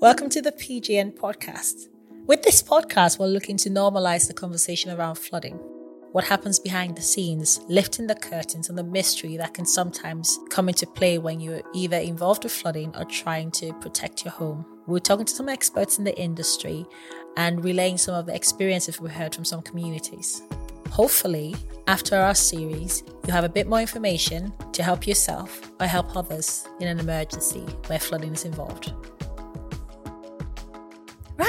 Welcome to the PGN podcast. With this podcast, we're looking to normalize the conversation around flooding. What happens behind the scenes, lifting the curtains on the mystery that can sometimes come into play when you're either involved with flooding or trying to protect your home. We're talking to some experts in the industry and relaying some of the experiences we heard from some communities. Hopefully, after our series, you have a bit more information to help yourself or help others in an emergency where flooding is involved.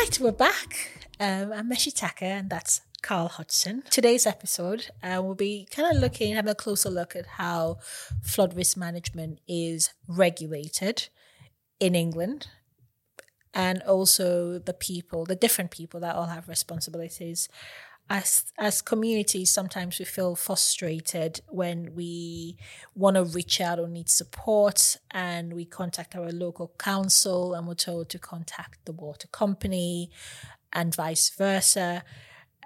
Right, we're back. Um, I'm Meshi Taka, and that's Carl Hodgson. Today's episode, uh, we'll be kind of looking, having a closer look at how flood risk management is regulated in England and also the people, the different people that all have responsibilities as as communities sometimes we feel frustrated when we want to reach out or need support and we contact our local council and we're told to contact the water company and vice versa.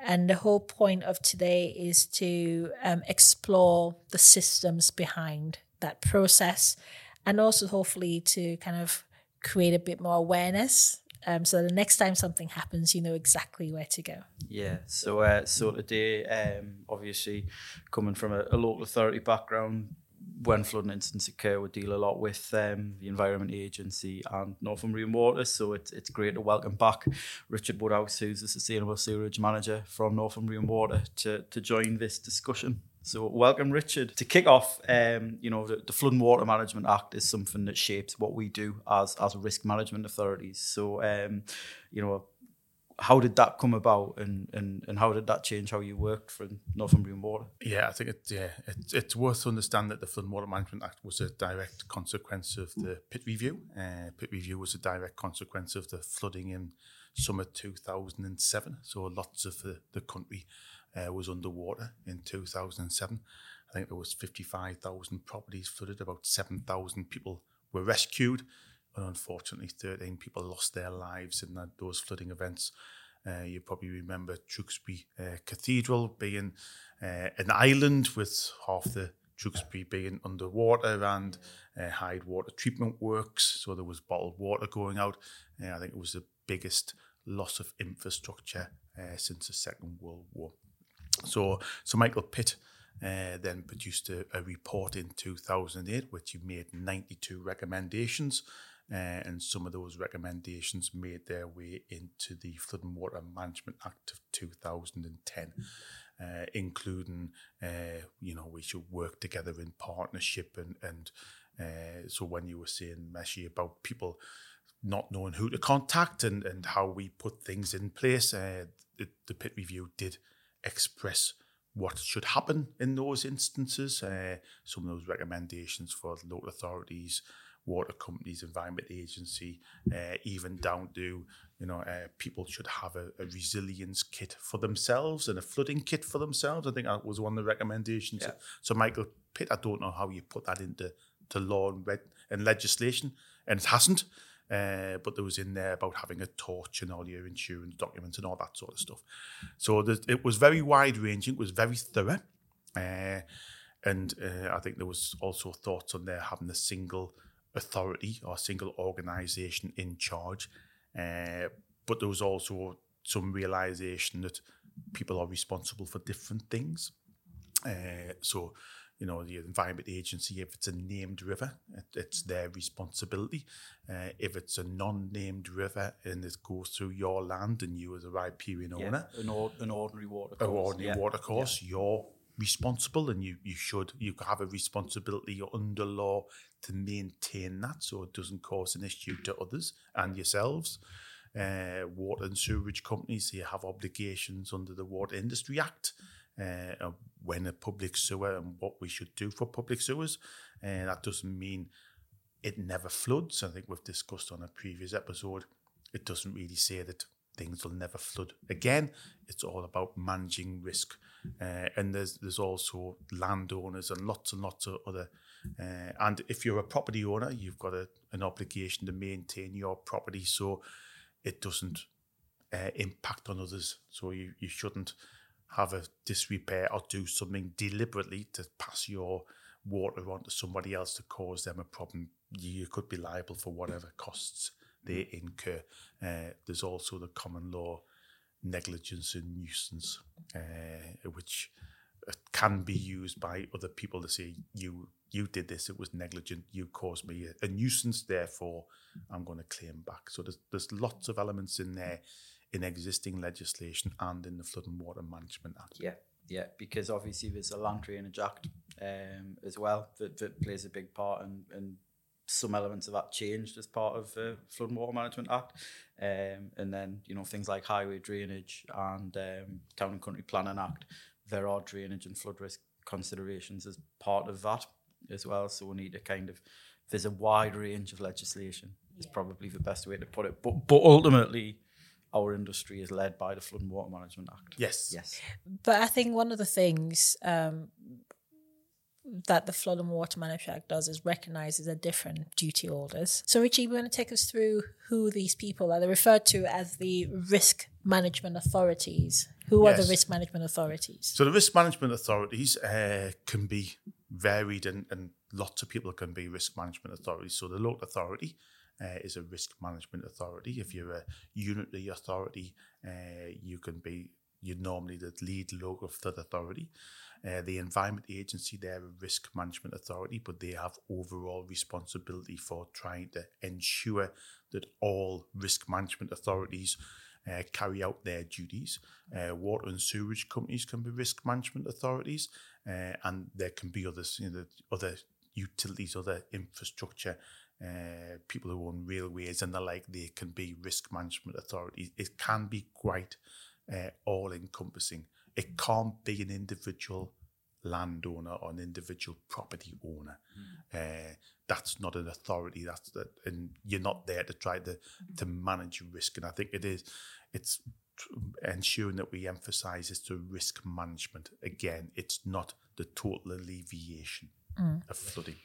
And the whole point of today is to um, explore the systems behind that process and also hopefully to kind of create a bit more awareness um, so the next time something happens, you know exactly where to go. Yeah. So uh, so today, um, obviously, coming from a, a, local authority background, when flooding incidents occur, we deal a lot with um, the Environment Agency and Northumbrian Water. So it's it's great to welcome back Richard Woodhouse, who's the Sustainable Sewerage Manager from Northumbrian Water, to to join this discussion. So, welcome, Richard. To kick off, um, you know, the, the, Flood and Water Management Act is something that shapes what we do as as risk management authorities. So, um, you know, how did that come about, and, and, and how did that change how you worked for Northumbrian Water? Yeah, I think it, yeah, it, it's worth to understand that the Flood and Water Management Act was a direct consequence of the Pitt review. Uh, Pitt review was a direct consequence of the flooding in summer 2007. So, lots of the, the country uh, was underwater in 2007. I think there was 55,000 properties flooded, about 7,000 people were rescued, and unfortunately 13 people lost their lives in that, those flooding events. Uh, you probably remember Tewkesbury uh, Cathedral being uh, an island with half the Tewkesbury being underwater and uh, Mythe water treatment works. So there was bottled water going out. Uh, I think it was the biggest loss of infrastructure uh, since the Second World War. So, so Michael Pitt uh, then produced a, a, report in 2008, which he made 92 recommendations. Uh, and some of those recommendations made their way into the Flood and Water Management Act of 2010, uh, including, uh, you know, we should work together in partnership. And, and uh, so when you were saying, Meshi, about people not knowing who to contact and, and how we put things in place, uh, the, the Pitt review did express what should happen in those instances. Uh, some of those recommendations for local authorities, water companies, environment agency, uh, even down to you know uh, people should have a, a, resilience kit for themselves and a flooding kit for themselves. I think that was one of the recommendations. Yeah. So Michael Pitt, I don't know how you put that into to law and, red, and legislation, and it hasn't. Uh, but there was in there about having a torch and all your insurance documents and all that sort of stuff. So it was very wide ranging. It was very thorough, uh, and uh, I think there was also thoughts on there having a single authority or single organisation in charge. Uh, but there was also some realization that people are responsible for different things. Uh, so you know, the Environment Agency, if it's a named river, it, it's their responsibility. Uh, if it's a non-named river and it goes through your land and you as a riparian yeah, owner, an, or, an ordinary water course, an ordinary yeah. water course, yeah. you're responsible and you, you should, you have a responsibility under law to maintain that so it doesn't cause an issue to others and yourselves. Uh, water and sewerage companies, they have obligations under the Water Industry Act uh, when a public sewer and what we should do for public sewers. And that doesn't mean it never floods. I think we've discussed on a previous episode. It doesn't really say that things will never flood again. It's all about managing risk. Uh, and there's there's also landowners and lots and lots of other. Uh, and if you're a property owner, you've got a, an obligation to maintain your property so it doesn't uh, impact on others. So you, you shouldn't have a disrepair or do something deliberately to pass your water on to somebody else to cause them a problem, you could be liable for whatever costs they incur. Uh, there's also the common law negligence and nuisance, uh, which can be used by other people to say you you did this, it was negligent, you caused me a, a nuisance, therefore I'm going to claim back. So there's there's lots of elements in there in existing legislation and in the Flood and Water Management Act. Yeah, yeah, because obviously there's a Land Drainage Act um, as well that, that plays a big part and and some elements of that changed as part of the Flood and Water Management Act. Um, and then, you know, things like highway drainage and um, Town and Country Planning Act, there are drainage and flood risk considerations as part of that as well. So we need to kind of, there's a wide range of legislation, is probably the best way to put it. But, but ultimately, our industry is led by the Flood and Water Management Act. Yes. Yes. But I think one of the things um, that the Flood and Water Management Act does is recognizes the different duty holders. So, Richie, we're going to take us through who these people are? They're referred to as the risk management authorities. Who are the risk management authorities? So the risk management authorities uh, can be varied, and, and lots of people can be risk management authorities. So the local authority uh, is a risk management authority. If you're a unitary authority, uh, you can be you're normally the lead local flood authority. Uh, the Environment Agency, they're a risk management authority, but they have overall responsibility for trying to ensure that all risk management authorities uh, carry out their duties. Uh, water and sewage companies can be risk management authorities, uh, and there can be others, you know, other utilities, other infrastructure, uh, people who own railways and the like. They can be risk management authorities. It can be quite uh, all encompassing. It can't be an individual landowner or an individual property owner. Uh, that's not an authority. That's the, and you're not there to try to to manage risk. And I think it is. It's ensuring that we emphasise is the risk management. Again, it's not the total alleviation of flooding.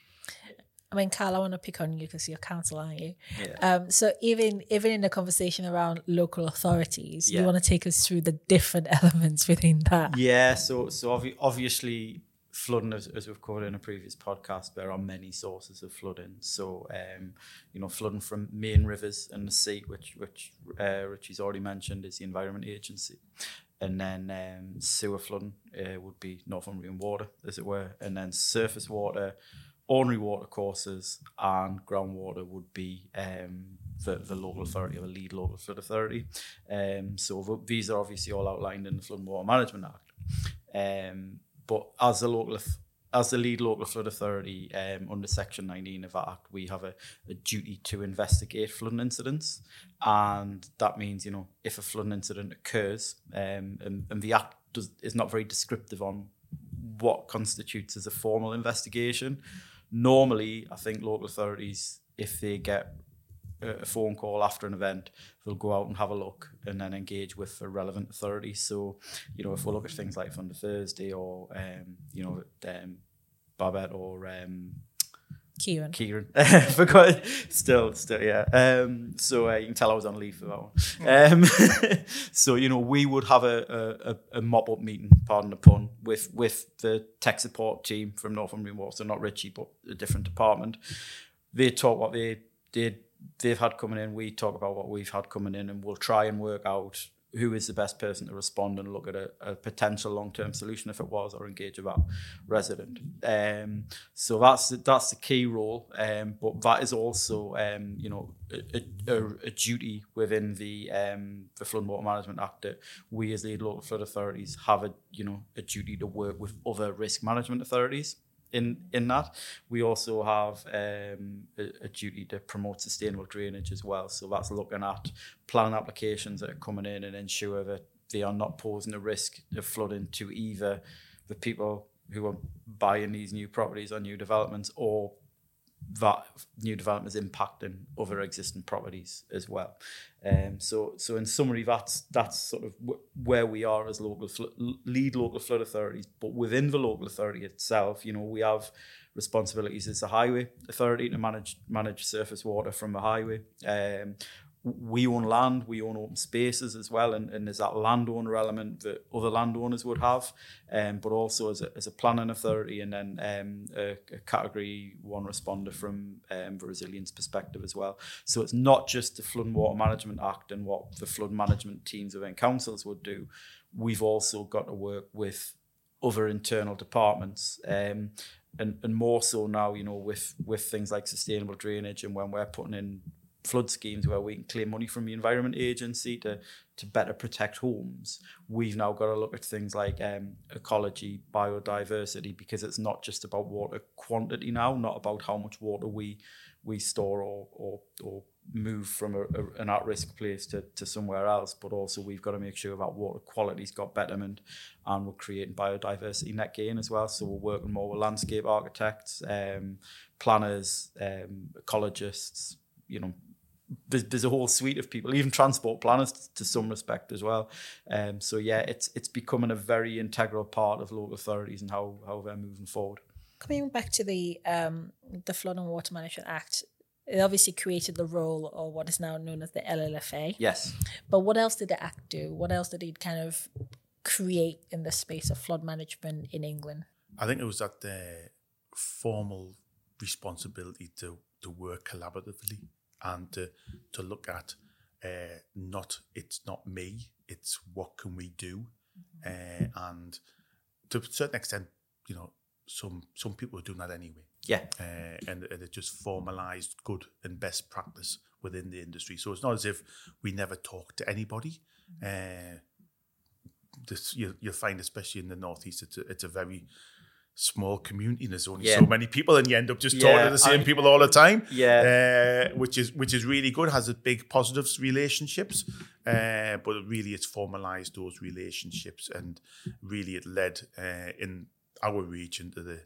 I mean, Carl, I want to pick on you because you're council, aren't you? Yeah. Um, so even even in the conversation around local authorities, Yeah. you want to take us through the different elements within that. Yeah, so so obvi- obviously flooding, as, as we've covered in a previous podcast, there are many sources of flooding. So um, you know, flooding from main rivers and the sea, which which uh, Richie's already mentioned, is the Environment Agency, and then um, sewer flooding uh, would be Northumbrian Water, as it were, and then surface water. Ordinary water courses and groundwater would be um, the, the local authority or the lead local flood authority. Um, so these are obviously all outlined in the Flood and Water Management Act. Um, but as the local, as the lead local flood authority um, under Section 19 of that Act, we have a, a duty to investigate flooding incidents, and that means you know if a flooding incident occurs, um, and, and the Act does, is not very descriptive on what constitutes as a formal investigation. Normally, I think local authorities, if they get a phone call after an event, they'll go out and have a look and then engage with the relevant authorities. So, you know, if we look at things like Thunder Thursday or, um, you know, um, Babet or um, Ciarán. Ciarán. Forgot. Still, still, yeah. Um, so uh, you can tell I was on leave for that one. Um, so you know, we would have a, a, a- mop up meeting, pardon the pun, with with the tech support team from Northumbrian Water, not Richie, but a different department. They talk what they did. They've had coming in. We talk about what we've had coming in, and we'll try and work out who is the best person to respond and look at a, a potential long term solution if it was, or engage that resident. Um, so that's that's the key role. Um, but that is also um, you know a, a, a duty within the um, the Flood Water Management Act that we as the local flood authorities have a you know a duty to work with other risk management authorities in in that. We also have um, a, a duty to promote sustainable drainage as well. So that's looking at planning applications that are coming in and ensure that they are not posing a risk of flooding to either the people who are buying these new properties or new developments or that new development is impacting other existing properties as well. Um, so, so in summary, that's that's sort of wh- where we are as local flo- lead local flood authorities. But within the local authority itself, you know, we have responsibilities as a highway authority to manage manage surface water from the highway. Um, we own land, we own open spaces as well, and, and there's that landowner element that other landowners would have, um, but also as a, as a planning authority and then um, a, a category one responder from um, the resilience perspective as well. So it's not just the Flood and Water Management Act and what the flood management teams within councils would do. We've also got to work with other internal departments. Um, and, and more so now, you know, with with things like sustainable drainage and when we're putting in flood schemes where we can claim money from the Environment Agency to to better protect homes, we've now got to look at things like um, ecology, biodiversity, because it's not just about water quantity now, not about how much water we we store or or, or move from a, a, an at-risk place to, to somewhere else, but also we've got to make sure that water quality's got betterment and we're creating biodiversity net gain as well. So we're working more with landscape architects, um, planners, um, ecologists, you know, there's, there's a whole suite of people, even transport planners to some respect as well. Um, so yeah, it's it's becoming a very integral part of local authorities and how how they're moving forward. Coming back to the um, the Flood and Water Management Act, it obviously created the role of what is now known as the LLFA. Yes. But what else did the Act do? What else did it kind of create in the space of flood management in England? I think it was that the formal responsibility to to work collaboratively and to to look at uh, not it's not me, it's what can we do, uh, and to a certain extent, you know, some some people are doing that anyway. Yeah. Uh, and, and it just formalized good and best practice within the industry. So it's not as if we never talk to anybody. Uh, this you, you'll find, especially in the northeast, it's a, it's a very small community and there's only Yeah. so many people and you end up just Yeah, talking to the same I- people all the time Yeah. uh, which is which is really good has a big positives relationships uh, but really it's formalized those relationships and really it led uh, in our region to the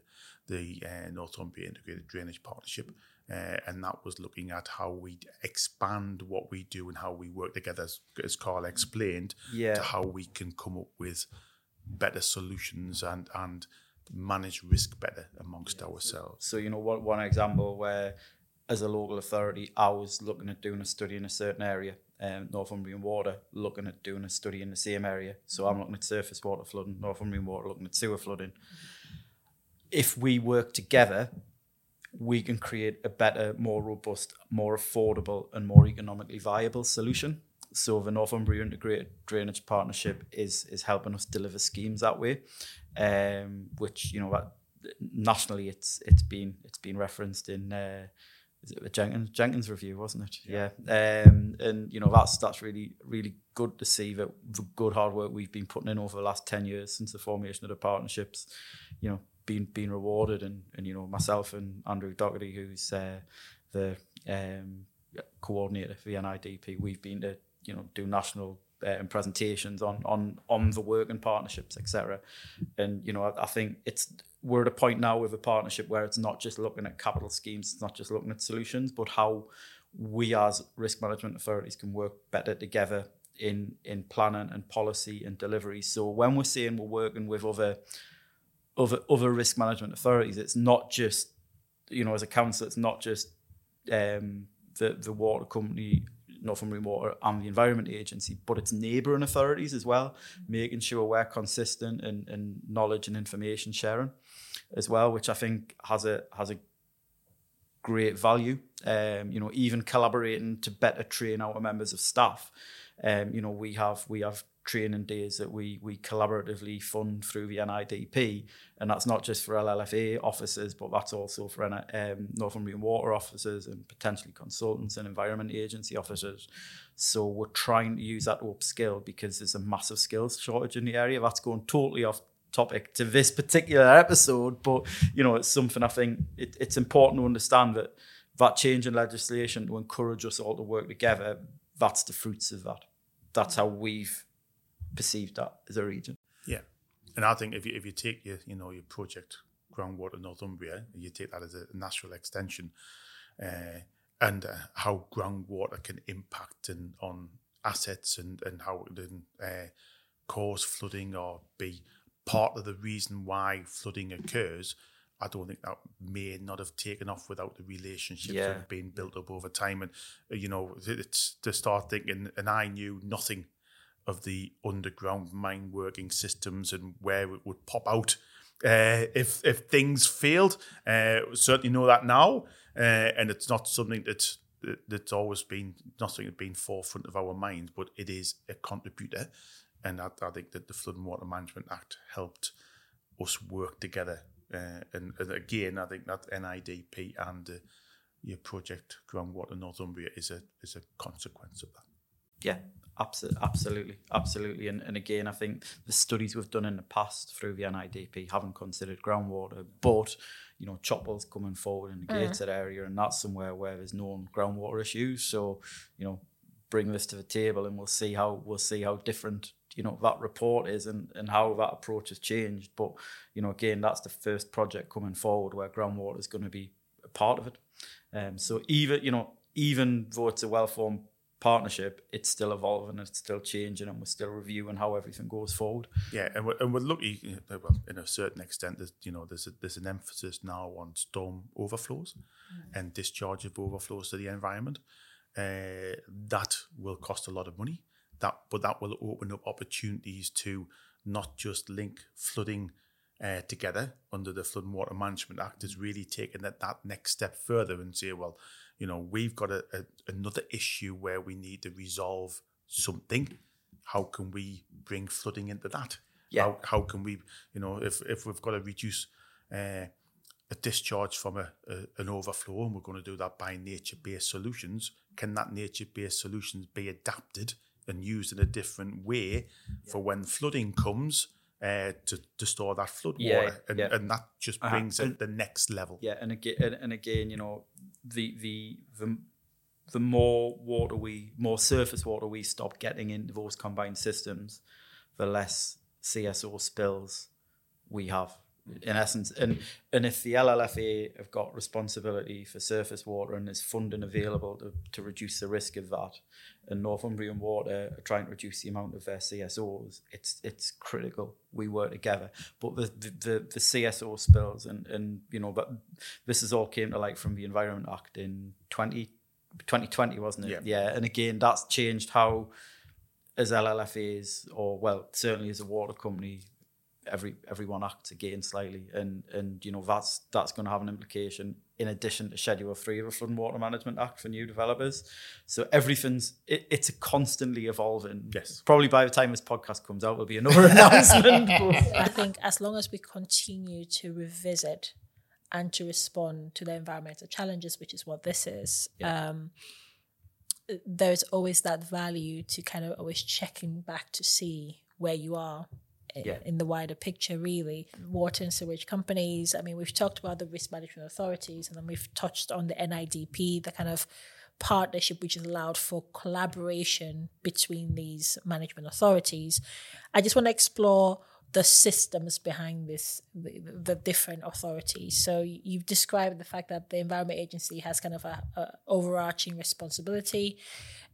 the uh, Northumbria Integrated Drainage Partnership uh, and that was looking at how we expand what we do and how we work together as, as Carl explained Yeah. to how we can come up with better solutions and and manage risk better amongst ourselves. So you know, one one example where, as a local authority, I was looking at doing a study in a certain area, um, Northumbrian Water looking at doing a study in the same area. So I'm looking at surface water flooding, Northumbrian Water looking at sewer flooding. If we work together, we can create a better, more robust, more affordable, and more economically viable solution. So the Northumbria Integrated Drainage Partnership is is helping us deliver schemes that way, um, which you know nationally it's it's been it's been referenced in uh, is it the Jenkins Jenkins review, wasn't it? Yeah. Um, and you know that's that's really really good to see that the good hard work we've been putting in over the last ten years since the formation of the partnerships, you know, being being rewarded and and you know myself and Andrew Doherty, who's uh, the um, coordinator for the NIDP, we've been to you know do national um, presentations on on on the work and partnerships, etc. And you know, I, I think it's we're at a point now with a partnership where it's not just looking at capital schemes, it's not just looking at solutions, but how we as risk management authorities can work better together in in planning and policy and delivery. So when we're saying we're working with other other other risk management authorities, it's not just you know as a council, it's not just um, the the water company, Northumbrian Water, and the Environment Agency, but it's neighbouring authorities as well, making sure we're consistent and and knowledge and information sharing as well, which I think has a has a great value. Um, you know, even collaborating to better train our members of staff. Um, you know, we have we have training days that we we collaboratively fund through the NIDP, and that's not just for LLFA officers, but that's also for um, Northumbrian Water officers and potentially consultants and Environment Agency officers. So we're trying to use that to upskill because there's a massive skills shortage in the area. That's going totally off topic to this particular episode, but you know, it's something I think it, it's important to understand that that change in legislation to encourage us all to work together, that's the fruits of that. That's how we've perceived that as a region. Yeah, and I think if you if you take your you know your project groundwater Northumbria, you take that as a natural extension, uh, and uh, how groundwater can impact and on assets and and how it can uh, cause flooding or be part of the reason why flooding occurs. I don't think that may not have taken off without the relationships Yeah. that have been built up over time. And uh, you know, it's to start thinking. And I knew nothing of the underground mine working systems and where it would pop out uh, if if things failed. Uh, certainly know that now, uh, and it's not something that's that's always been not something that's been forefront of our minds, but it is a contributor, and I, I think that the Flood and Water Management Act helped us work together. Uh, and, and again, I think that NIDP and uh, your project Groundwater Northumbria is a is a consequence of that. Yeah, absolutely, absolutely, absolutely. And, and again, I think the studies we've done in the past through the NIDP haven't considered groundwater, but you know, Chopwell's coming forward in the Gateshead area, and that's somewhere where there's known groundwater issues. So, you know, bring this to the table, and we'll see how we'll see how different you know that report is and, and how that approach has changed. But you know, again, that's the first project coming forward where groundwater is going to be a part of it. Um, so even you know, even though it's a well-formed partnership, it's still evolving, it's still changing, and we're still reviewing how everything goes forward. Yeah, and we're, and we're lucky. Well, in a certain extent, there's you know there's a, there's an emphasis now on storm overflows and discharge of overflows to the environment. Uh, that will cost a lot of money. That, but that will open up opportunities to not just link flooding uh, together under the Flood and Water Management Act. Is really taking that that next step further and say, well, you know, we've got a, a, another issue where we need to resolve something. How can we bring flooding into that? Yeah. How, how can we, you know, if, if we've got to reduce uh, a discharge from a, a an overflow and we're going to do that by nature-based solutions, can that nature-based solutions be adapted and used in a different way for when flooding comes uh, to, to store that flood Yeah, water? And, yeah. and that just Uh-huh. brings it the next level. Yeah, and again, and, and again, you know, the the the the more water we, more surface water we stop getting into those combined systems, the less CSO spills we have. In essence, and and if the LLFA have got responsibility for surface water and there's funding available to, to reduce the risk of that, and Northumbrian Water are trying to reduce the amount of their CSOs, it's it's critical we work together. But the the, the, the CSO spills and and you know, but this has all came to light from the Environment Act in 20, 2020, wasn't it? Yeah. yeah. And again, that's changed how as LLFAs or well, certainly as a water company, every everyone acts again slightly, and and you know that's that's going to have an implication in addition to Schedule Three of the Flood and Water Management Act for new developers. So everything's it, it's a constantly evolving. Yes. Probably by the time this podcast comes out, there'll be another announcement. I think as long as we continue to revisit and to respond to the environmental challenges, which is what this is, um, there's always that value to kind of always checking back to see where you are i- Yeah. in the wider picture, really. Water and sewage companies, I mean, we've talked about the risk management authorities, and then we've touched on the NIDP, the kind of partnership which is allowed for collaboration between these management authorities. I just want to explore the systems behind this, the, the different authorities. So you've described the fact that the Environment Agency has kind of a, a overarching responsibility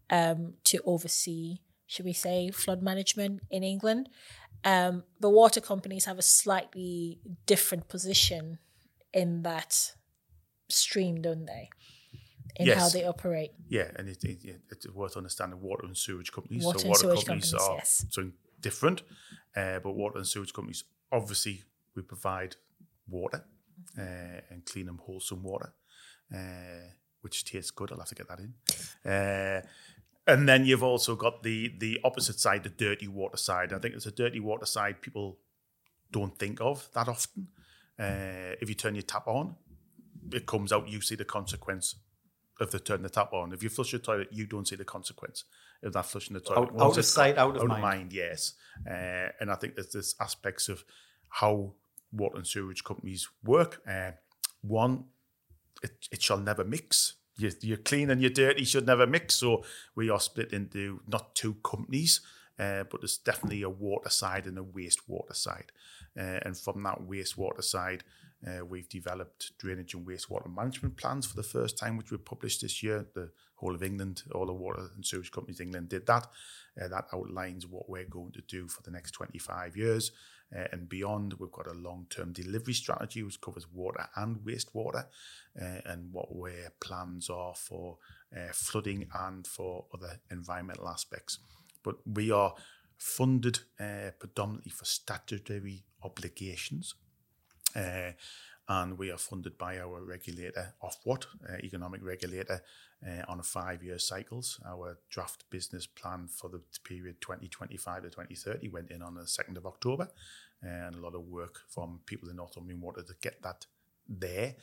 um, to oversee, should we say, flood management in England. Um, the water companies have a slightly different position in that stream, don't they? In how they operate. Yeah, and it, it, it- it's worth understanding water and sewage companies. Water so and water sewage companies, companies, are yes. something different, uh, but water and sewage companies obviously we provide water uh, and clean and wholesome water, uh, which tastes good. I'll have to get that in. And then you've also got the the opposite side, the dirty water side. I think it's a dirty water side people don't think of that often. Uh, if you turn your tap on, it comes out. You see the consequence of the turn the tap on. If you flush your toilet, you don't see the consequence of that flushing the toilet. Out- Once out of sight, got- out of mind. yes. Uh, and I think there's this aspects of how water and sewage companies work. Uh, one, it, it shall never mix. Your, your clean and you're dirty should never mix. So we are split into not two companies, uh, but there's definitely a water side and a wastewater side. Uh, and from that wastewater side, uh, we've developed drainage and wastewater management plans for the first time, which we published this year. The whole of England, all the water and sewage companies in England did that. Uh, that outlines what we're going to do for the next 25 years. Uh, and beyond. We've got a long term delivery strategy which covers water and wastewater uh, and what our plans are for uh, flooding and for other environmental aspects. But we are funded uh, predominantly for statutory obligations. Uh, and we are funded by our regulator, Ofwat, uh, economic regulator, uh, on a five-year cycles. Our draft business plan for the period 2025 to 2030 went in on the 2nd of October, and a lot of work from people in Northumbrian Water to get that there.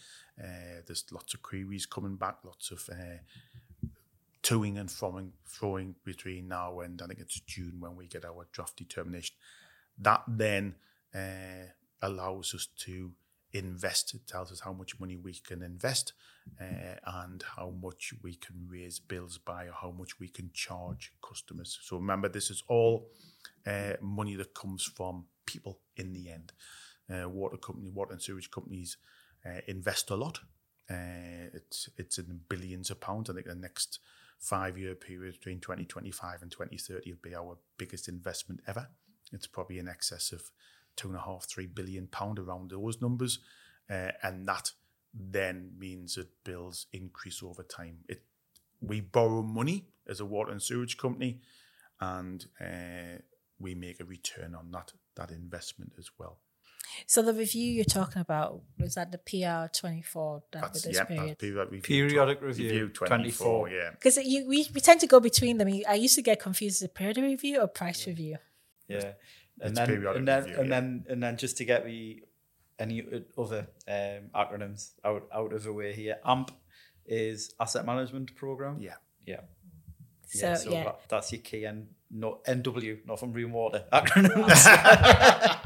Uh, there's lots of queries coming back, lots of uh, toing and throwing, throwing between now and I think it's June when we get our draft determination. That then uh, allows us to invest. Tells us how much money we can invest uh, and how much we can raise bills by or how much we can charge customers. So remember, this is all uh, money that comes from people in the end. Uh, water company, water and sewage companies uh, invest a lot. Uh, it's it's in billions of pounds. I think the next five year period between 2025 and 2030 will be our biggest investment ever. It's probably in excess of two and a half, three billion pound around those numbers, uh, and that then means that bills increase over time. It we borrow money as a water and sewage company, and uh, we make a return on that that investment as well. So the review you're talking about was that the PR twenty four That's this yeah, period. that's period review, Periodic review, 24, 24. yeah. Because you we, we tend to go between them. I used to get confused: is it periodic review or price review? Yeah, and It's then periodic and then review, and yeah. then and then just to get the any other um, acronyms out out of the way here, AMP is asset management program. Yeah. yeah, So yeah. yeah, So That, that's your key N, no, NW not from Northumbrian Water acronyms.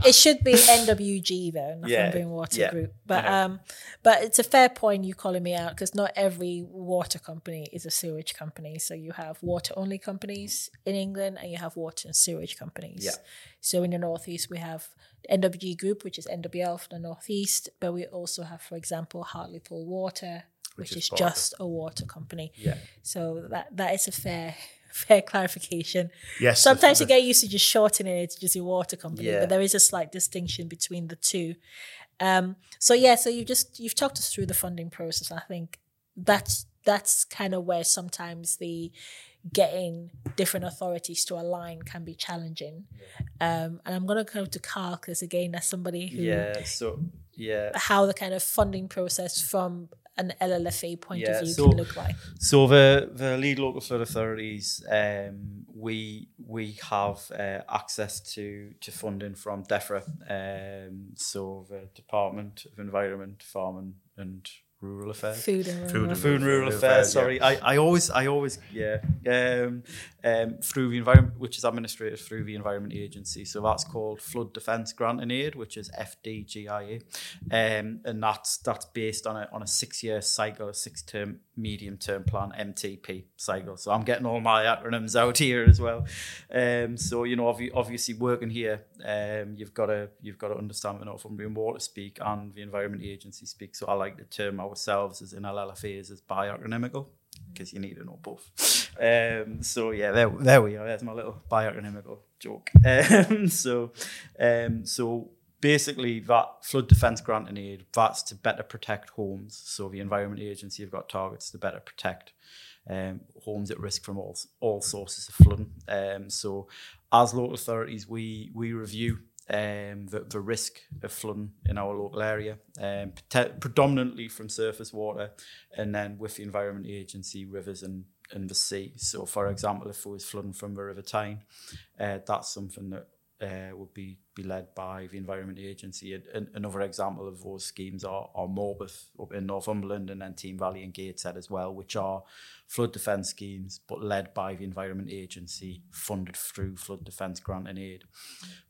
it should be NWG though, Northumbrian Yeah, Water yeah, Group. But know. um, but it's a fair point you calling me out because not every water company is a sewage company. So you have water only companies in England, and you have water and sewage companies. Yeah. So in the northeast we have NWG Group, which is NWL for the northeast, but we also have, for example, Hartlepool Water, which, Which is is, just a water company. yeah, So that that is a fair fair clarification. Yes. Sometimes you get used to just shortening it to just a water company, Yeah. but there is a slight distinction between the two. Um, so yeah, so you've just you've talked us through the funding process. I think that's that's kind of where sometimes the getting different authorities to align can be challenging. Um, and I'm going to go to Carl because again, as somebody who yeah. So yeah, how the kind of funding process from an LLFA point Yeah, of view so- can look like. So the the lead local flood authorities, um, we we have uh, access to to funding from DEFRA, um, so the Department of Environment, Farming and Rural Affairs. Food and Food rural. and Food and Rural Rural Affairs. Affairs, yeah. Sorry, I, I always I always yeah um, um, through the environment, which is administrated through the Environment Agency. So that's called Flood Defence Grant and Aid, which is FDGIA, um, and that's that's based on a on a six year cycle, a six term medium term plan MTP cycle. So I'm getting all my acronyms out here as well. Um, so you know, obvi- obviously working here, um, you've got to you've got to understand the Northumbrian Water speak and the Environment Agency speak. So I like the term ourselves as in LLFAs as biacronymical because you need to know both. Um, so yeah, there, there we are. There's my little biacronymical joke. Um, so, um, so basically, that flood defence grant and aid that's to better protect homes. So the Environment Agency have got targets to better protect um, homes at risk from all all sources of flooding. Um, so, as local authorities, we we review um, the, the risk of flooding in our local area, um, pre- predominantly from surface water, and then with the Environment Agency, rivers and, and the sea. So, for example, if it was flooding from the River Tyne, uh, that's something that uh, would be, be led by the Environment Agency. And, another example of those schemes are, are Morpeth up in Northumberland and then Team Valley and Gateshead as well, which are flood defence schemes, but led by the Environment Agency, funded through flood defence grant and aid.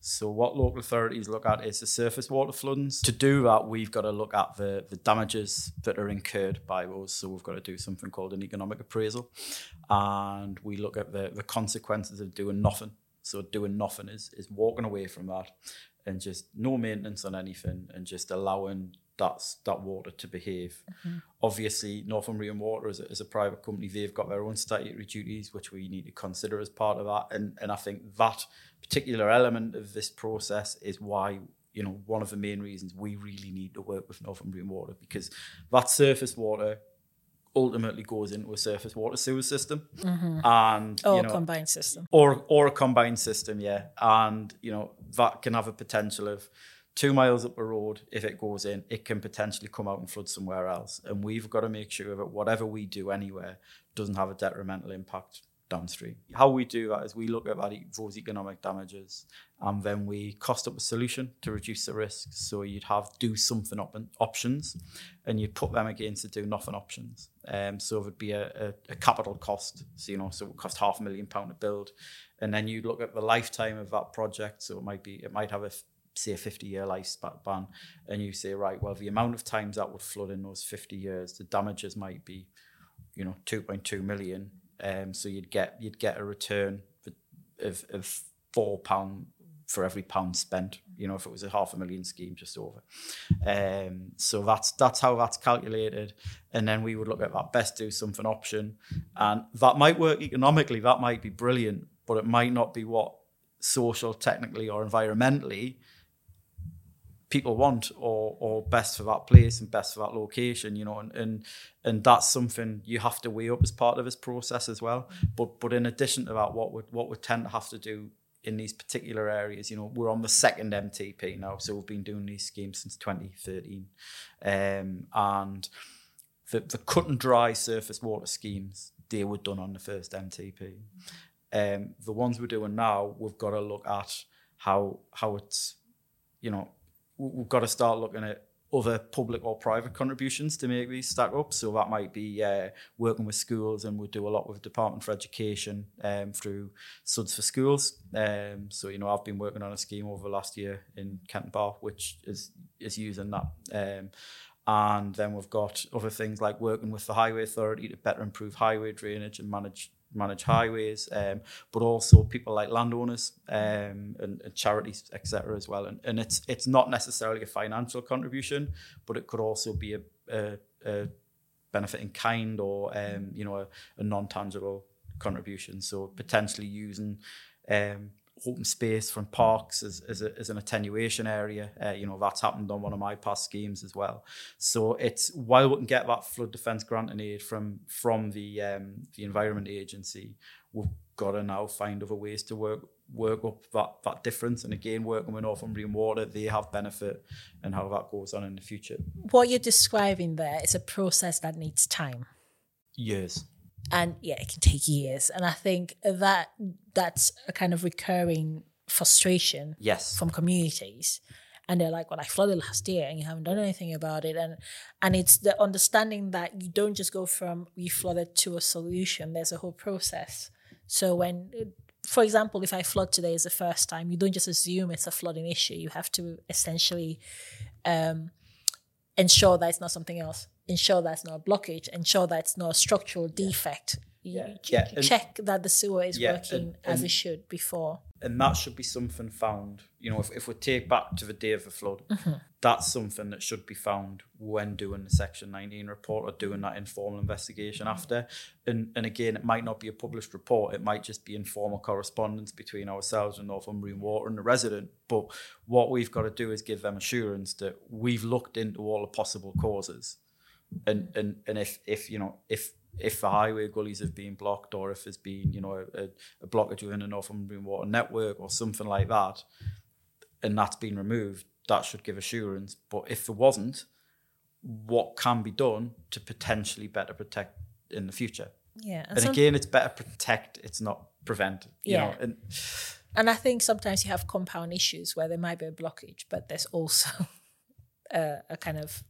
So what local authorities look at is the surface water floodings. To do that, we've got to look at the, the damages that are incurred by those. So we've got to do something called an economic appraisal. And we look at the, the consequences of doing nothing. So doing nothing is, is walking away from that and just no maintenance on anything and just allowing that's that water to behave. Mm-hmm. Obviously, Northumbrian Water is a, as a private company, they've got their own statutory duties, which we need to consider as part of that. And and I think that particular element of this process is why you know one of the main reasons we really need to work with Northumbrian Water because that surface water ultimately goes into a surface water sewer system mm-hmm. and Or you know combined system. or or a combined system, yeah. And you know that can have a potential of two miles up the road. If it goes in, it can potentially come out and flood somewhere else. And we've got to make sure that whatever we do anywhere doesn't have a detrimental impact downstream. How we do that is we look at that, those economic damages, and then we cost up a solution to reduce the risk. So you'd have do something op- options, and you'd put them against the do nothing options. Um, so it would be a, a, a capital cost. So you know, so it would cost half a million pound to build, and then you'd look at the lifetime of that project. So it might be it might have a say a 50 year lifespan and you say right well the amount of times that would flood in those 50 years the damages might be you know 2.2 million um so you'd get you'd get a return of, of four pound for every pound spent you know if it was a half a million scheme just over. Um so that's that's how that's calculated. And then we would look at that best do something option. And that might work economically that might be brilliant but it might not be what social technically or environmentally people want or or best for that place and best for that location you know and and, and that's something you have to weigh up as part of this process as well. But but in addition to that what would what we tend to have to do in these particular areas you know we're on the second mtp now so we've been doing these schemes since 2013 um, and the, the cut and dry surface water schemes they were done on the first mtp um, the ones we're doing now we've got to look at how how it's you know we've got to start looking at other public or private contributions to make these stack up. So that might be uh, working with schools, and we do a lot with Department for Education um, through Suds for Schools. Um, so you know, I've been working on a scheme over the last year in Kenton Bar, which is is using that. Um, and then we've got other things like working with the Highway Authority to better improve highway drainage and manage manage highways, um, but also people like landowners um, and, and charities, etc. as well. And, and it's it's not necessarily a financial contribution, but it could also be a, a, a benefit in kind or um, you know a, a non tangible contribution. So potentially using um, open space from parks as, as, a, as an attenuation area. Uh, you know, that's happened on one of my past schemes as well. So it's while we can get that flood defence grant and aid from from the um, the Environment Agency, we've got to now find other ways to work work up that, that difference. And again, working with Northumbrian Water, they have benefit and how that goes on in the future. What you're describing there is a process that needs time. Years. And yeah, it can take years. And I think that that's a kind of recurring frustration Yes. from communities. And they're like, "Well, I flooded last year, and you haven't done anything about it." And and it's the understanding that you don't just go from you flooded to a solution. There's a whole process. So when, for example, if I flood today is the first time, you don't just assume it's a flooding issue. You have to essentially um, ensure that it's not something else. Ensure that it's not a blockage. Ensure that it's not a structural defect. You Yeah. ch- Yeah, and- check that the sewer is Yeah, working and- as and- it should before. and that should be something found. You know, if, if we take back to the day of the flood, mm-hmm. that's something that should be found when doing the Section 19 report or doing that informal investigation mm-hmm. after. And and again, it might not be a published report. It might just be informal correspondence between ourselves and Northumbrian Water and the resident. But what we've got to do is give them assurance that we've looked into all the possible causes. And and and if if you know if if the highway gullies have been blocked or if there's been you know a, a blockage within the Northumbrian water network or something like that, and that's been removed, that should give assurance. But if there wasn't, what can be done to potentially better protect in the future? Yeah. And, And some- again, it's better protect, it's not prevent. You Yeah. know, and and I think sometimes you have compound issues where there might be a blockage, but there's also a, a kind of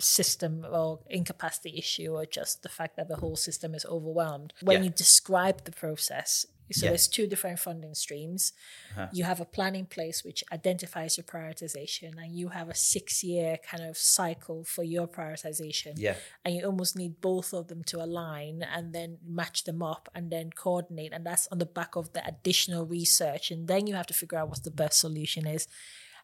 system or incapacity issue or just the fact that the whole system is overwhelmed. When Yeah. you describe the process, so Yeah. there's two different funding streams. Uh-huh. You have a plan in place which identifies your prioritization, and you have a six year kind of cycle for your prioritization yeah, and you almost need both of them to align and then match them up and then coordinate and that's on the back of the additional research and then you have to figure out what the best solution is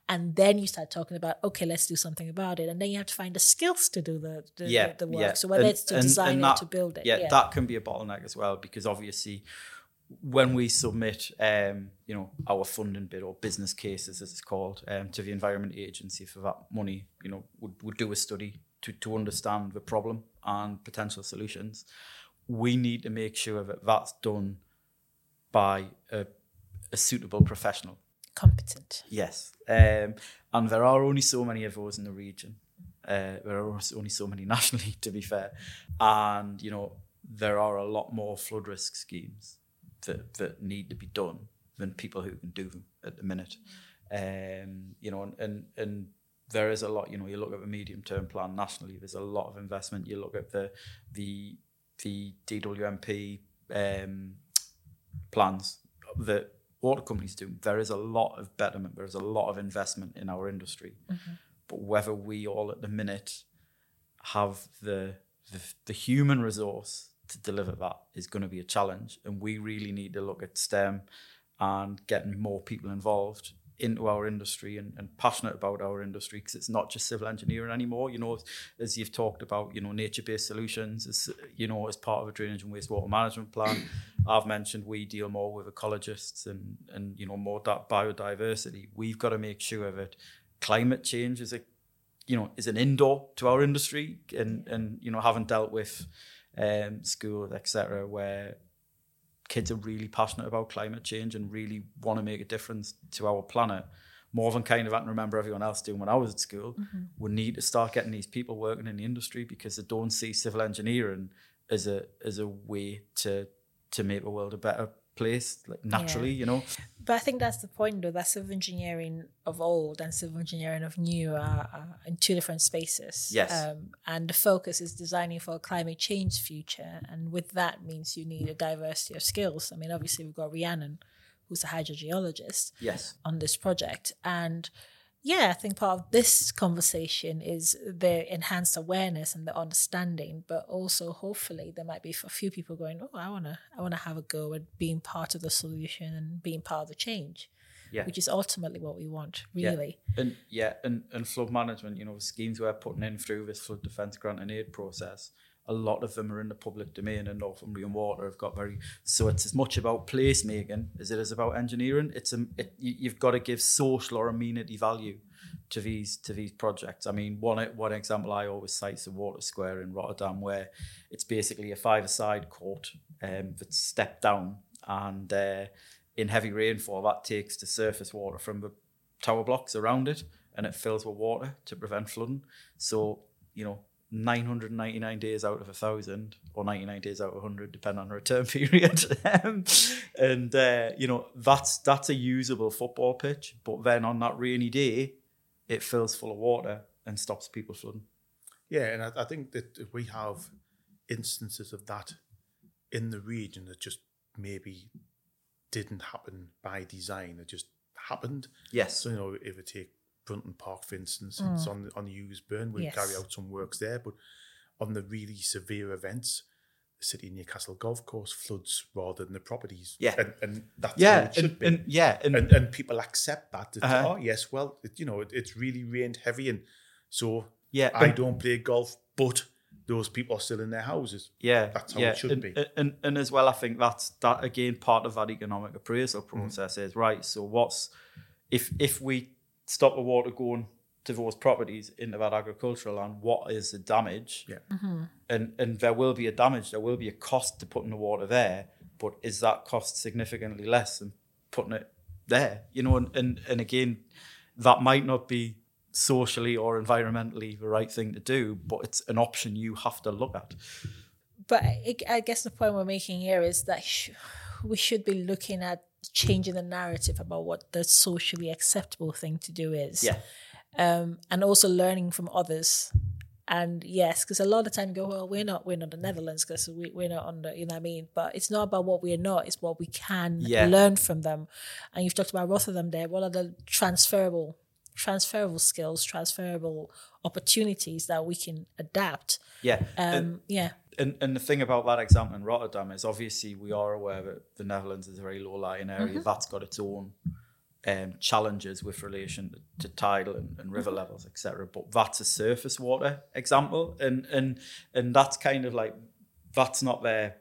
and then you start talking about okay, let's do something about it, and then you have to find the skills to do the the, yeah, the, the work. yeah. So whether And- it's to and- design and that- or to build it, yeah, that can be a bottleneck as well because obviously when we submit um, you know our funding bid or business cases as it's called um, to the environment agency for that money you know would, would do a study to, to understand the problem and potential solutions we need to make sure that that's done by a, a suitable professional competent. Yes, um, and there are only so many of those in the region. Uh, there are only so many nationally, to be fair, and you know there are a lot more flood risk schemes that that need to be done than people who can do them at the minute. Um, you know, and, and and there is a lot. You know, you look at the medium term plan nationally. There's a lot of investment. You look at the the the DWMP um, plans that water companies do, there is a lot of betterment, there is a lot of investment in our industry. Mm-hmm. But whether we all at the minute have the, the the human resource to deliver that is going to be a challenge. And we really need to look at STEM and getting more people involved into our industry and, and passionate about our industry because it's not just civil engineering anymore. You know, as you've talked about, you know, nature-based solutions, as you know, as part of a drainage and wastewater management plan. I've mentioned we deal more with ecologists and and you know more that biodiversity. We've got to make sure that climate change is a you know is an indoor to our industry and and you know having dealt with um, schools etc where kids are really passionate about climate change and really want to make a difference to our planet more than kind of I can remember everyone else doing when I was at school. We need to start getting these people working in the industry because they don't see civil engineering as a as a way to to make the world a better place, like naturally, you know. But I think that's the point, though. That civil engineering of old and civil engineering of new are, are in two different spaces. Yes. Um, and the focus is designing for a climate change future, and with that means you need a diversity of skills. I mean, obviously we've got Rhiannon, who's a hydrogeologist, Yes. on this project. And yeah, I think part of this conversation is the enhanced awareness and the understanding, but also hopefully there might be a few people going, Oh, I wanna I wanna have a go at being part of the solution and being part of the change. Yeah. Which is ultimately what we want, really. Yeah. And yeah, and, and flood management, you know, the schemes we're putting in through this flood defence grant and aid process, a lot of them are in the public domain and Northumbrian Water have got very so it's as much about placemaking as it is about engineering. It's a it, you, you've got to give social or amenity value to these to these projects. I mean, one one example I always cite is the Water Square in Rotterdam, where it's basically a five-a-side court um, that's stepped down, and uh, in heavy rainfall, that takes the surface water from the tower blocks around it, and it fills with water to prevent flooding. So you know. 999 days out of a thousand or 99 days out of 100 depending on return period um, and uh, you know that's that's a usable football pitch but then on that rainy day it fills full of water and stops people flooding. Yeah, and I, I think that we have instances of that in the region that just maybe didn't happen by design, it just happened. Yes. So, you know, if we take Brunton Park, for instance, it's on, on the Ouseburn, we Yes. carry out some works there, but on the really severe events, the City of Newcastle Golf Course floods rather than the properties. Yeah. And, and that's how Yeah, it should and, be. and yeah, and, and, and people accept that. that, Uh-huh. Oh yes, well, it, you know, it, it's really rained heavy, and so yeah, I and- don't play golf, but those people are still in their houses. Yeah, That's how yeah. it should and, be. And, and as well, I think that's that again part of that economic appraisal Mm. process is right. So what's if if we stop the water going to those properties into that agricultural land, what is the damage? Yeah. Mm-hmm. And and there will be a damage. There will be a cost to putting the water there, but is that cost significantly less than putting it there? You know, and and, and again, that might not be socially or environmentally the right thing to do, but it's an option you have to look at. But I, I guess the point we're making here is that sh- we should be looking at changing the narrative about what the socially acceptable thing to do is. Yeah. um, and also learning from others. And yes, because a lot of time you go, well, we're not, we're not the Netherlands because we, we're not on the, you know what I mean? But it's not about what we're not, it's what we can Yeah. learn from them. And you've talked about Rotterdam there. What are the transferable, transferable skills, transferable opportunities that we can adapt? Yeah. Um, and, yeah. and and the thing about that example in Rotterdam is obviously we are aware that the Netherlands is a very low lying area. Mm-hmm. That's got its own um, challenges with relation to, to tidal and, and river levels, etc. But that's a surface water example, and and and that's kind of like that's not their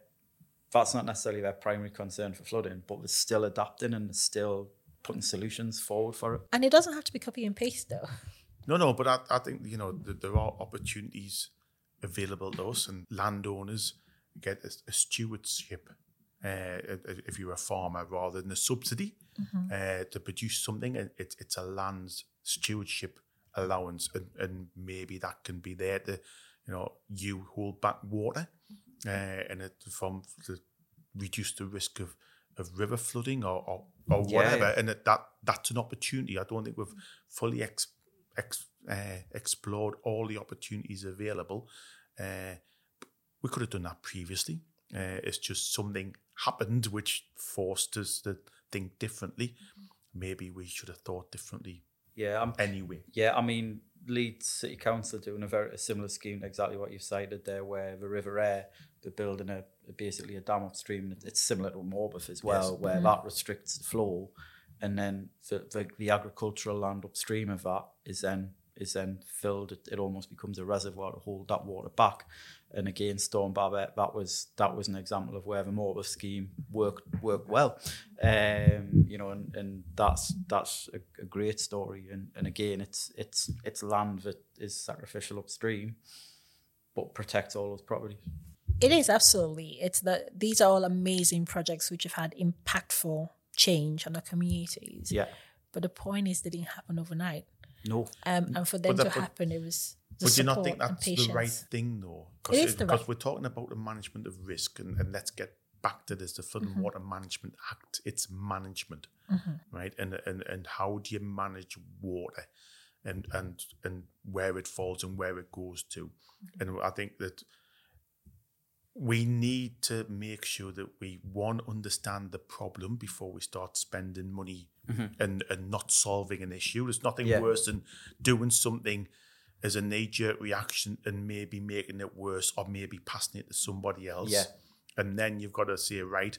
that's not necessarily their primary concern for flooding, but they're still adapting and they're still putting solutions forward for it. And it doesn't have to be copy and paste though. No, no, but I, I think you know th- there are opportunities available to us, and landowners get a, a stewardship uh, if you're a farmer rather than a subsidy uh, to produce something. and It, it's a land stewardship allowance, and, and maybe that can be there to you know you hold back water uh, and it from to reduce the risk of of river flooding or or, or Yeah, whatever. And that, that that's an opportunity. I don't think we've fully ex, ex, uh, explored all the opportunities available. Uh, we could have done that previously. Uh, it's just something happened which forced us to think differently. Maybe we should have thought differently Yeah, I'm anyway. Yeah, I mean, Leeds City Council are doing a very a similar scheme exactly what you've cited there, where the River Aire, they're building a basically a dam upstream. It's similar to Morpeth as well, Yes. where that restricts the flow, and then the, the the agricultural land upstream of that is then is then filled. It, it almost becomes a reservoir to hold that water back. And again, Storm Babet, that was that was an example of where the Morpeth scheme worked worked well. Um, you know, and, and that's that's a, a great story. And, and again, it's it's it's land that is sacrificial upstream, but protects all those properties. It is absolutely. It's the these are all amazing projects which have had impactful change on our communities. Yeah. But the point is, they didn't happen overnight. No. Um, and for them But to that- but- happen, it was. The Would you not think that's the right thing, though? It is the because right- we're talking about the management of risk, and, and let's get back to this: the Flood Mm-hmm. and Water Management Act. It's management, right? And and and how do you manage water, and and and where it falls and where it goes to, Mm-hmm. and I think that we need to make sure that we one understand the problem before we start spending money mm-hmm. and and not solving an issue. There's nothing Yeah. worse than doing something as a knee jerk reaction and maybe making it worse or maybe passing it to somebody else. Yeah. And then you've got to say, right,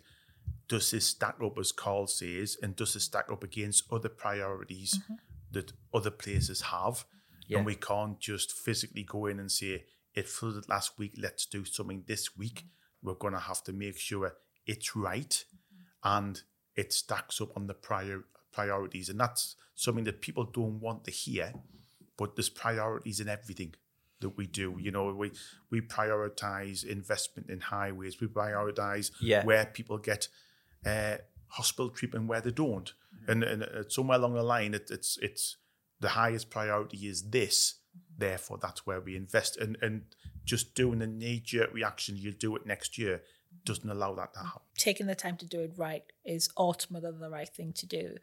does this stack up as Carl says, and does it stack up against other priorities mm-hmm. that other places have? Yeah. And we can't just physically go in and say, it flooded last week, let's do something this week. We're going to have to make sure it's right and it stacks up on the prior priorities. And that's something that people don't want to hear, but there's priorities in everything that we do. You know, we we prioritize investment in highways, we prioritize Yeah. where people get uh, hospital treatment where they don't. And, and uh, somewhere along the line, it, it's it's the highest priority is this. Therefore, that's where we invest. And and just doing a knee jerk reaction, you'll do it next year, doesn't allow that to happen. taking the time to do it right is ultimately the right thing to do.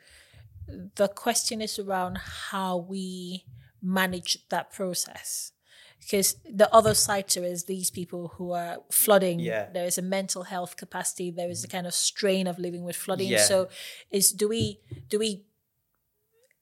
The question is around how we manage that process. Because the other side to it is these people who are flooding, Yeah. there is a mental health capacity, there is a mm. kind of strain of living with flooding. Yeah. So is do we do we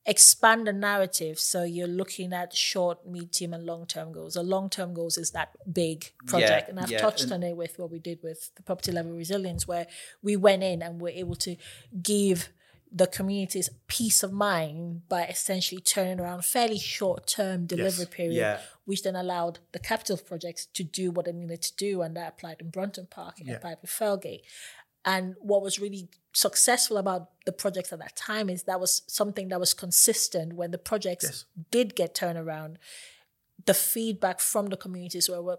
expand the narrative so you're looking at short, medium, and long term goals. The long term goals is that big project. Yeah, and I've yeah, touched and- on it with what we did with the property level resilience, where we went in and were able to give the communities peace of mind by essentially turning around fairly short term delivery period, Yeah. which then allowed the capital projects to do what they needed to do. And that applied in Brunton Park, it applied with Felgate. And what was really successful about the projects at that time is that was something that was consistent when the projects Yes. did get turned around. The feedback from the communities where we-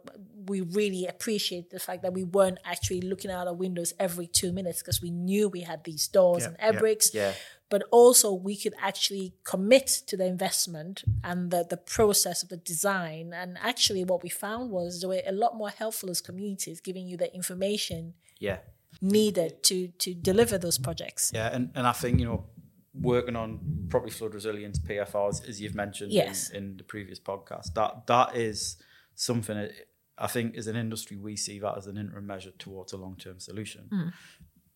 we really appreciate the fact that we weren't actually looking out our windows every two minutes because we knew we had these doors Yeah, and air yeah, bricks yeah. but also we could actually commit to the investment and the, the process of the design. And actually, what we found was they were a lot more helpful as communities, giving you the information Yeah. Needed to to deliver those projects. Yeah, and, and I think, you know, working on property flood resilience PFRs, as you've mentioned Yes. in, in the previous podcast, that that is something that I think as an industry we see that as an interim measure towards a long term solution. Hmm.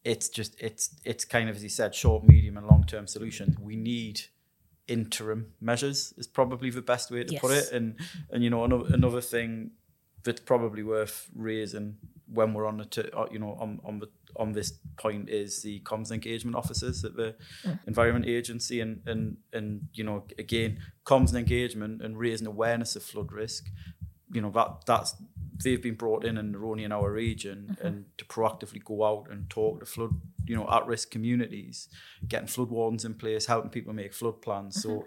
It's just it's it's kind of as you said, short, medium, and long term solutions. We need interim measures is probably the best way to put it. And and you know another another thing that's probably worth raising when we're on the t- uh, you know on on the on this point is the comms engagement officers at the mm. Environment Agency, and and and you know again comms and engagement and raising awareness of flood risk. You know that that's they've been brought in and they're only in our region mm-hmm. and to proactively go out and talk to flood you know at risk communities, getting flood warnings in place, helping people make flood plans. Mm-hmm. So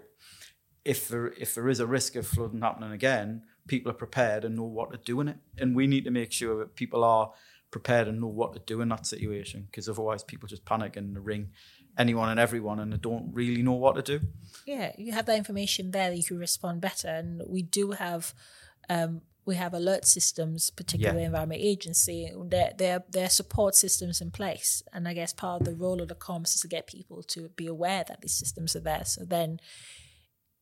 if there if there is a risk of flooding happening again, people are prepared and know what to do in it. And we need to make sure that people are prepared and know what to do in that situation because otherwise people just panic and ring anyone and everyone and they don't really know what to do. Yeah, you have that information there that you can respond better. And we do have um, we have alert systems, particularly Yeah. Environment Agency. There, there are support systems in place, and I guess part of the role of the comms is to get people to be aware that these systems are there. So then,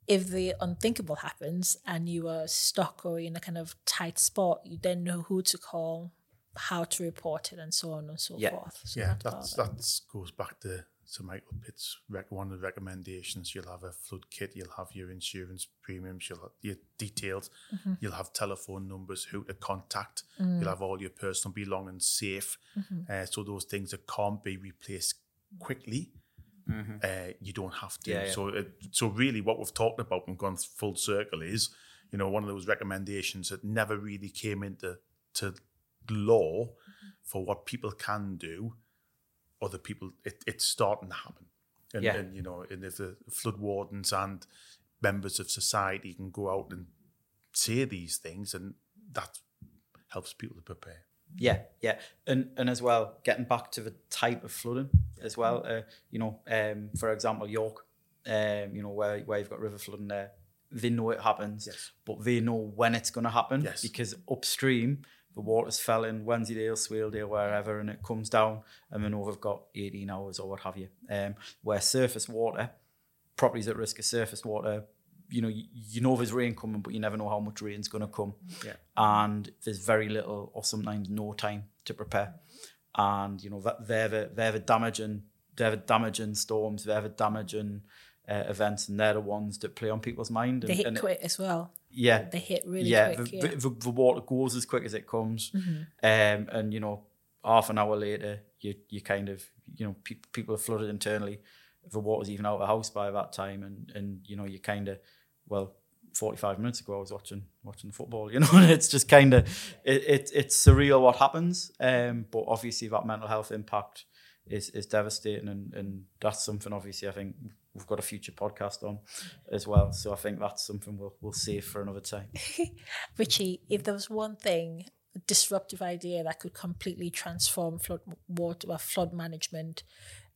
if the unthinkable happens and you are stuck or in a kind of tight spot, you then know who to call, how to report it, and so on and so Yeah. forth. So yeah, part that's that goes back to to Michael Pitt's rec- one of the recommendations. You'll have a flood kit. You'll have your insurance premiums. You'll have your details. Mm-hmm. You'll have telephone numbers, who to contact. Mm. You'll have all your personal belongings safe. Mm-hmm. Uh, so those things that can't be replaced quickly. Mm-hmm. Uh, you don't have to. Yeah, yeah. So, it, so really, what we've talked about and gone full circle is, you know, one of those recommendations that never really came into to law mm-hmm. for what people can do, other people, it, it's starting to happen. And, Yeah. and you know, and if the flood wardens and members of society can go out and say these things, and that helps people to prepare. Yeah, yeah, and and as well, getting back to the type of flooding as well. Uh, you know, um, for example, York, um, you know where where you've got river flooding there, they know it happens, Yes. but they know when it's going to happen Yes. because upstream the water's fell in Wensleydale, Swaledale, wherever, and it comes down, and they know they've got 18 hours or what have you. Um, where surface water, properties at risk of surface water, you know, you, you know there's rain coming, but you never know how much rain's going to come. Yeah. And there's very little or sometimes no time to prepare. And, you know, that they're the, they're the damaging, they're the damaging storms, they're the damaging uh, events, and they're the ones that play on people's mind. And, They hit and it- quick as well. yeah. They hit really yeah, quick. the, yeah. Mm-hmm. The, the, the water goes as quick as it comes. Um, and, you know, half an hour later, you, you kind of, you know, pe- people are flooded internally. The water's even out of the house by that time. And, and you know, you kind of, well, 45 minutes ago, I was watching watching football, you know, it's just kind of, it, it, it's surreal what happens. Um, but obviously, that mental health impact is, is devastating. And, and that's something, obviously, I think we've got a future podcast on as well. So I think that's something we'll, we'll save for another time. Richie, if there was one thing, a disruptive idea that could completely transform flood water flood management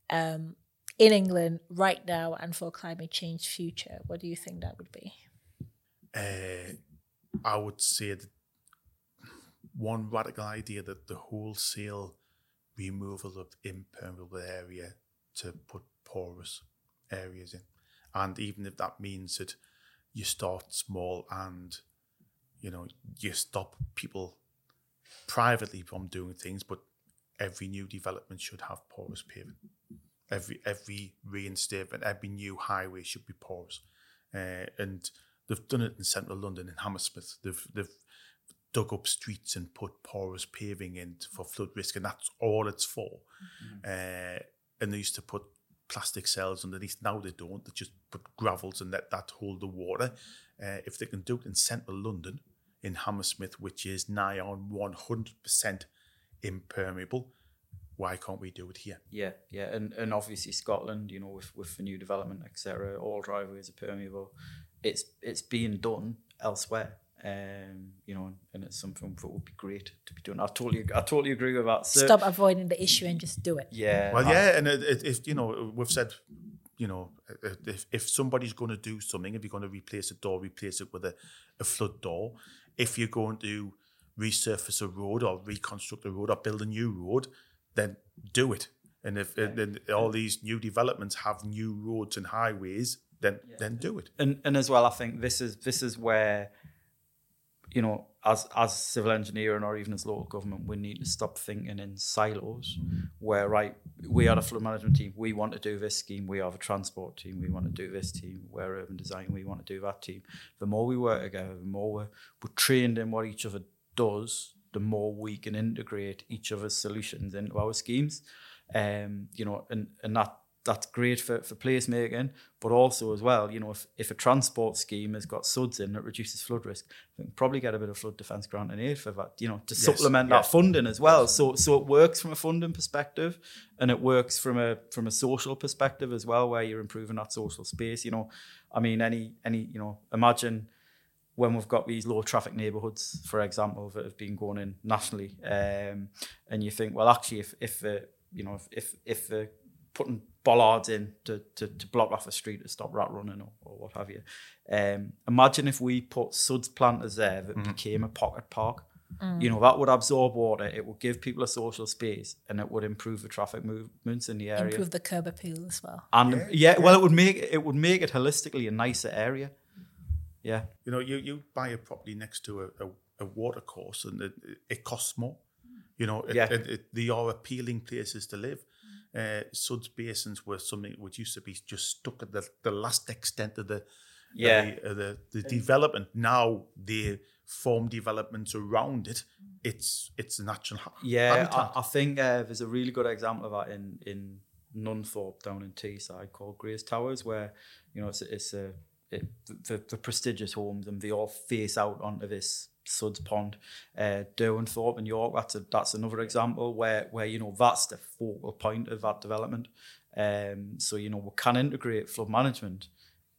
um, in England right now and for climate change future, what do you think that would be? Uh, I would say that one radical idea that the wholesale removal of impermeable area to put porous areas in, and even if that means that you start small and you know you stop people privately from doing things, but every new development should have porous paving. Every every reinstatement, every new highway should be porous, uh, and they've done it in central London in Hammersmith. They've they've dug up streets and put porous paving in for flood risk, and that's all it's for. Uh, and they used to put plastic cells underneath. Now they don't. They just put gravels and let that hold the water. Uh, if they can do it in central London, in Hammersmith, which is nigh on one hundred percent impermeable, why can't we do it here? Yeah, yeah, and and obviously Scotland, you know, with with the new development, etc., all driveways are permeable. It's it's being done elsewhere, um, you know, and, and it's something that would be great to be done. I totally, I totally agree with that. So, Stop avoiding the issue and just do it. Yeah, Well, I- yeah, and it, it, if you know, we've said, you know, if if somebody's going to do something, if you're going to replace a door, replace it with a, a flood door. If you're going to resurface a road or reconstruct a road or build a new road, then do it. And if and, and all these new developments have new roads and highways, then then do it. and and as well, I think this is this is where, you know, as as civil engineering or even as local government, we need to stop thinking in silos. Where right, we are the flood management team. We want to do this scheme. We are the transport team. We want to do this team. We're urban design. We want to do that team. The more we work together, the more we're, we're trained in what each other does. The more we can integrate each other's solutions into our schemes. Um, you know, and, and that that's great for, for placemaking, but also as well, you know, if, if a transport scheme has got SUDS in that reduces flood risk, we can probably get a bit of flood defence grant and aid for that, you know, to Yes, supplement yeah. that funding as well. So so it works from a funding perspective and it works from a from a social perspective as well, where you're improving that social space. You know, I mean any any, you know, imagine when we've got these low traffic neighbourhoods, for example, that have been going in nationally, um, and you think, well, actually, if if uh, you know if if if uh, putting bollards in to, to, to block off a street to stop rat running or, or what have you, um, imagine if we put suds planters there that became a pocket park. You know that would absorb water. It would give people a social space, and it would improve the traffic movements in the area. Improve the curb appeal as well. and yeah, well, it would make it would make it holistically a nicer area. Yeah. You know, you, you buy a property next to a, a, a water course and it, it costs more. You know, it, Yeah. it, it, they are appealing places to live. Uh, Suds basins were something which used to be just stuck at the, the last extent of the Yeah. of the, of the, the development. Now they form developments around it. It's it's natural ha- Yeah, habitat. I, I think uh, there's a really good example of that in in Nunthorpe down in Teesside called Grace Towers, where you know it's it's a it, the, the prestigious homes and they all face out onto this Suds Pond. Uh, Derwenthorpe in York, that's a, that's another example where where you know that's the focal point of that development. Um, so you know we can integrate flood management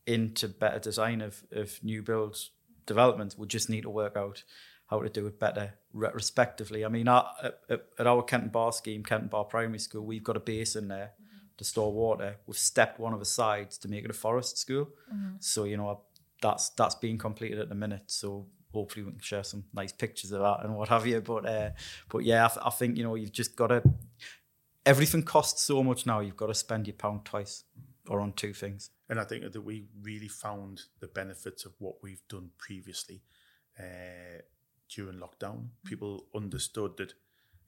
into better design of of new builds developments. We just need to work out how to do it better respectively. I mean, at, at, at our Kenton Bar scheme, Kenton Bar Primary School, we've got a basin there to store water. We've stepped one of the sides to make it a forest school. So, you know, that's that's being completed at the minute. So hopefully we can share some nice pictures of that and what have you. But uh, but yeah, I, th- I think, you know, you've just got to, everything costs so much now, you've got to spend your pound twice or on two things. And I think that we really found the benefits of what we've done previously uh, during lockdown. People understood that,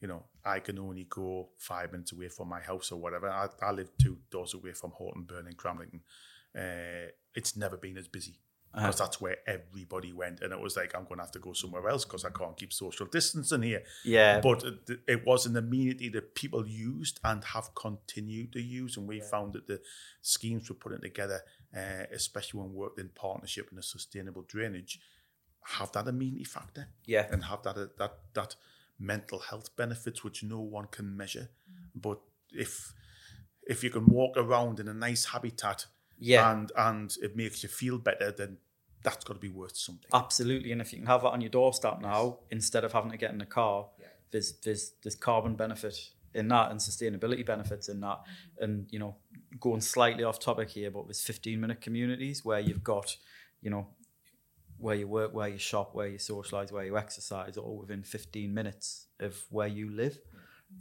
you know, I can only go five minutes away from my house or whatever. I, I live two doors away from Horton Burn in Cramlington. Uh, it's never been as busy because that's where everybody went. And it was like, I'm going to have to go somewhere else because I can't keep social distancing here. Yeah. But it, it was an amenity that people used and have continued to use. And we found that the schemes we're putting together, uh, especially when worked in partnership and a sustainable drainage, have that amenity factor. Yeah. And have that, uh, that, that mental health benefits which no one can measure. Mm. But if, if you can walk around in a nice habitat Yeah. and, and it makes you feel better, then that's got to be worth something. Absolutely, and if you can have that on your doorstep now, instead of having to get in a car, there's there's there's carbon benefit in that and sustainability benefits in that. Mm-hmm. And you know, going slightly off topic here, but there's 15 minute communities where you've got, you know, where you work, where you shop, where you socialize, where you exercise, all within 15 minutes of where you live.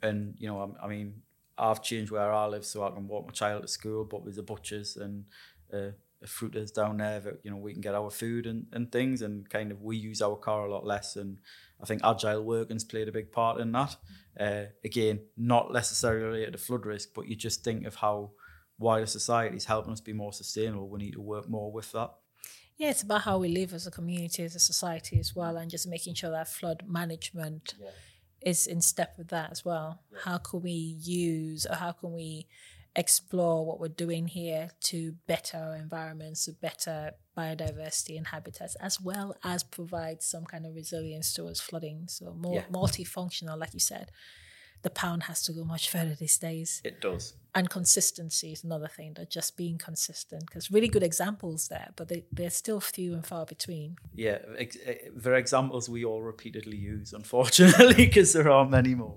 And you know, I, I mean, I've changed where I live so I can walk my child to school, but there's a butcher's and uh, a fruiter's down there that you know we can get our food and, and things, and kind of we use our car a lot less. And I think agile working's played a big part in that. Uh, again, not necessarily related to flood risk, but you just think of how wider society is helping us be more sustainable. We need to work more with that. Yeah, it's about how we live as a community, as a society as well, and just making sure that flood management is in step with that as well. How can we use or how can we explore what we're doing here to better our environments, to better biodiversity and habitats, as well as provide some kind of resilience towards flooding. So more Yeah. multifunctional, like you said. The pound has to go much further these days It does. and consistency is another thing that just being consistent because really good examples there but they, they're still few and far between Yeah, ex- eh, there are examples we all repeatedly use, unfortunately, because there are many more.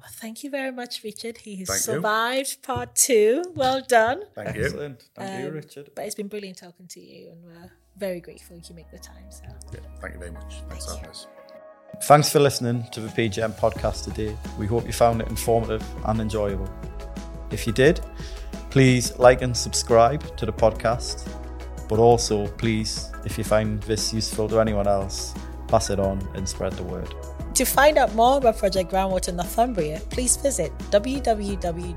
Well thank you very much richard he has Thank you. survived part two well done Thank you. excellent. Thank you, Um, Richard. but it's been brilliant talking to you and we're very grateful you make the time so Yeah, thank you very much. Thanks for having us. Thanks for listening to the PGN podcast today. We hope you found it informative and enjoyable. If you did, please like and subscribe to the podcast. But also, please, if you find this useful to anyone else, pass it on and spread the word. to find out more about project groundwater northumbria please visit www.pgn.org.uk